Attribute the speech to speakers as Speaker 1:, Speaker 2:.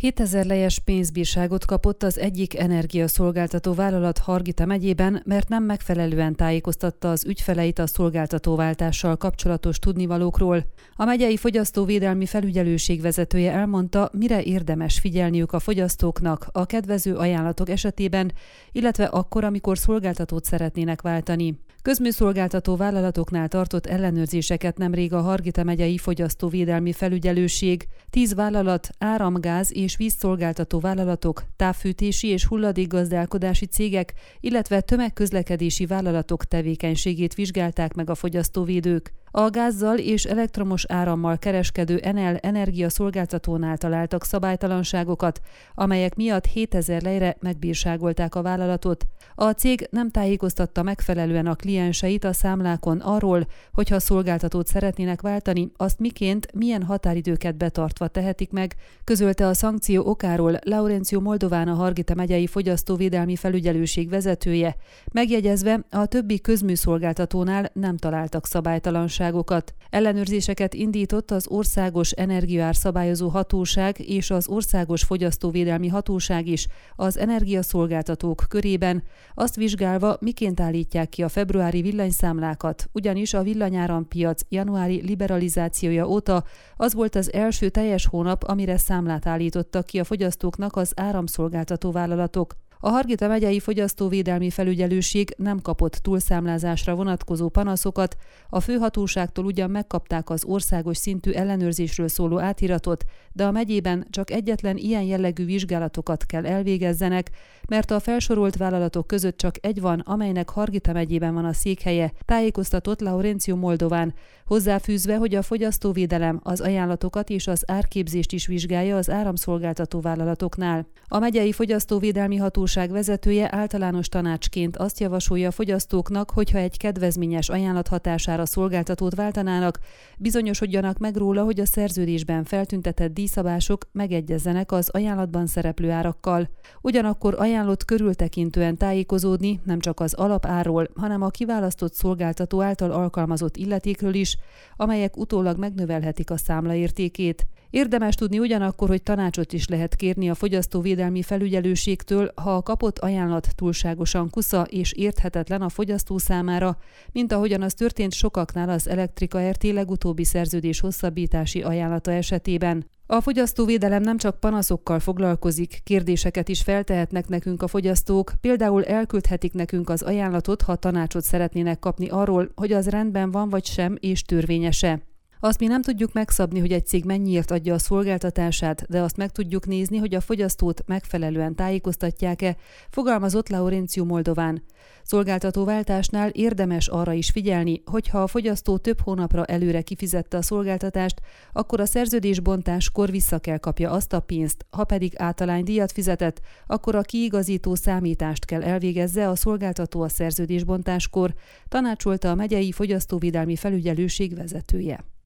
Speaker 1: 7000 lejes pénzbírságot kapott az egyik energiaszolgáltató vállalat Hargita megyében, mert nem megfelelően tájékoztatta az ügyfeleit a szolgáltatóváltással kapcsolatos tudnivalókról. A megyei fogyasztóvédelmi felügyelőség vezetője elmondta, mire érdemes figyelniük a fogyasztóknak a kedvező ajánlatok esetében, illetve akkor, amikor szolgáltatót szeretnének váltani. Közműszolgáltató vállalatoknál tartott ellenőrzéseket nemrég a Hargita megyei fogyasztóvédelmi felügyelőség. Tíz vállalat, áramgáz és vízszolgáltató vállalatok, távfűtési és hulladékgazdálkodási cégek, illetve tömegközlekedési vállalatok tevékenységét vizsgálták meg a fogyasztóvédők. A gázzal és elektromos árammal kereskedő Enel energiaszolgáltatónál találtak szabálytalanságokat, amelyek miatt 7000 lejre megbírságolták a vállalatot. A cég nem tájékoztatta megfelelően a klienseit a számlákon arról, hogy ha szolgáltatót szeretnének váltani, azt miként, milyen határidőket betartva tehetik meg, közölte a szankció okáról Laurencio Moldován a Hargita megyei fogyasztóvédelmi felügyelőség vezetője, megjegyezve a többi közműszolgáltatónál nem találtak szabálytalanságokat hatóságokat. Ellenőrzéseket indított az Országos Energiaár Szabályozó Hatóság és az Országos Fogyasztóvédelmi Hatóság is az energiaszolgáltatók körében, azt vizsgálva, miként állítják ki a februári villanyszámlákat, ugyanis a villanyárampiac januári liberalizációja óta az volt az első teljes hónap, amire számlát állítottak ki a fogyasztóknak az áramszolgáltató vállalatok. A Hargita megyei fogyasztóvédelmi felügyelőség nem kapott túlszámlázásra vonatkozó panaszokat, a főhatóságtól ugyan megkapták az országos szintű ellenőrzésről szóló átiratot, de a megyében csak egyetlen ilyen jellegű vizsgálatokat kell elvégezzenek, mert a felsorolt vállalatok között csak egy van, amelynek Hargita megyében van a székhelye, tájékoztatott Laurencio Moldován, hozzáfűzve, hogy a fogyasztóvédelem az ajánlatokat és az árképzést is vizsgálja az áramszolgáltató vállalatoknál. A megyei fogyasztóvédelmi hatóság hatóság vezetője általános tanácsként azt javasolja a fogyasztóknak, hogyha egy kedvezményes ajánlat hatására szolgáltatót váltanának, bizonyosodjanak meg róla, hogy a szerződésben feltüntetett díjszabások megegyezzenek az ajánlatban szereplő árakkal. Ugyanakkor ajánlott körültekintően tájékozódni nem csak az alapárról, hanem a kiválasztott szolgáltató által alkalmazott illetékről is, amelyek utólag megnövelhetik a számla értékét. Érdemes tudni ugyanakkor, hogy tanácsot is lehet kérni a fogyasztóvédelmi felügyelőségtől, ha a kapott ajánlat túlságosan kusza és érthetetlen a fogyasztó számára, mint ahogyan az történt sokaknál az Elektrika RT legutóbbi szerződés hosszabbítási ajánlata esetében. A fogyasztóvédelem nem csak panaszokkal foglalkozik, kérdéseket is feltehetnek nekünk a fogyasztók, például elküldhetik nekünk az ajánlatot, ha tanácsot szeretnének kapni arról, hogy az rendben van vagy sem és törvényese. Azt mi nem tudjuk megszabni, hogy egy cég mennyiért adja a szolgáltatását, de azt meg tudjuk nézni, hogy a fogyasztót megfelelően tájékoztatják-e, fogalmazott Laurencio Moldován. Szolgáltatóváltásnál érdemes arra is figyelni, hogy ha a fogyasztó több hónapra előre kifizette a szolgáltatást, akkor a szerződésbontáskor vissza kell kapja azt a pénzt, ha pedig díjat fizetett, akkor a kiigazító számítást kell elvégezze a szolgáltató a szerződésbontáskor, tanácsolta a megyei fogyasztóvédelmi felügyelőség vezetője.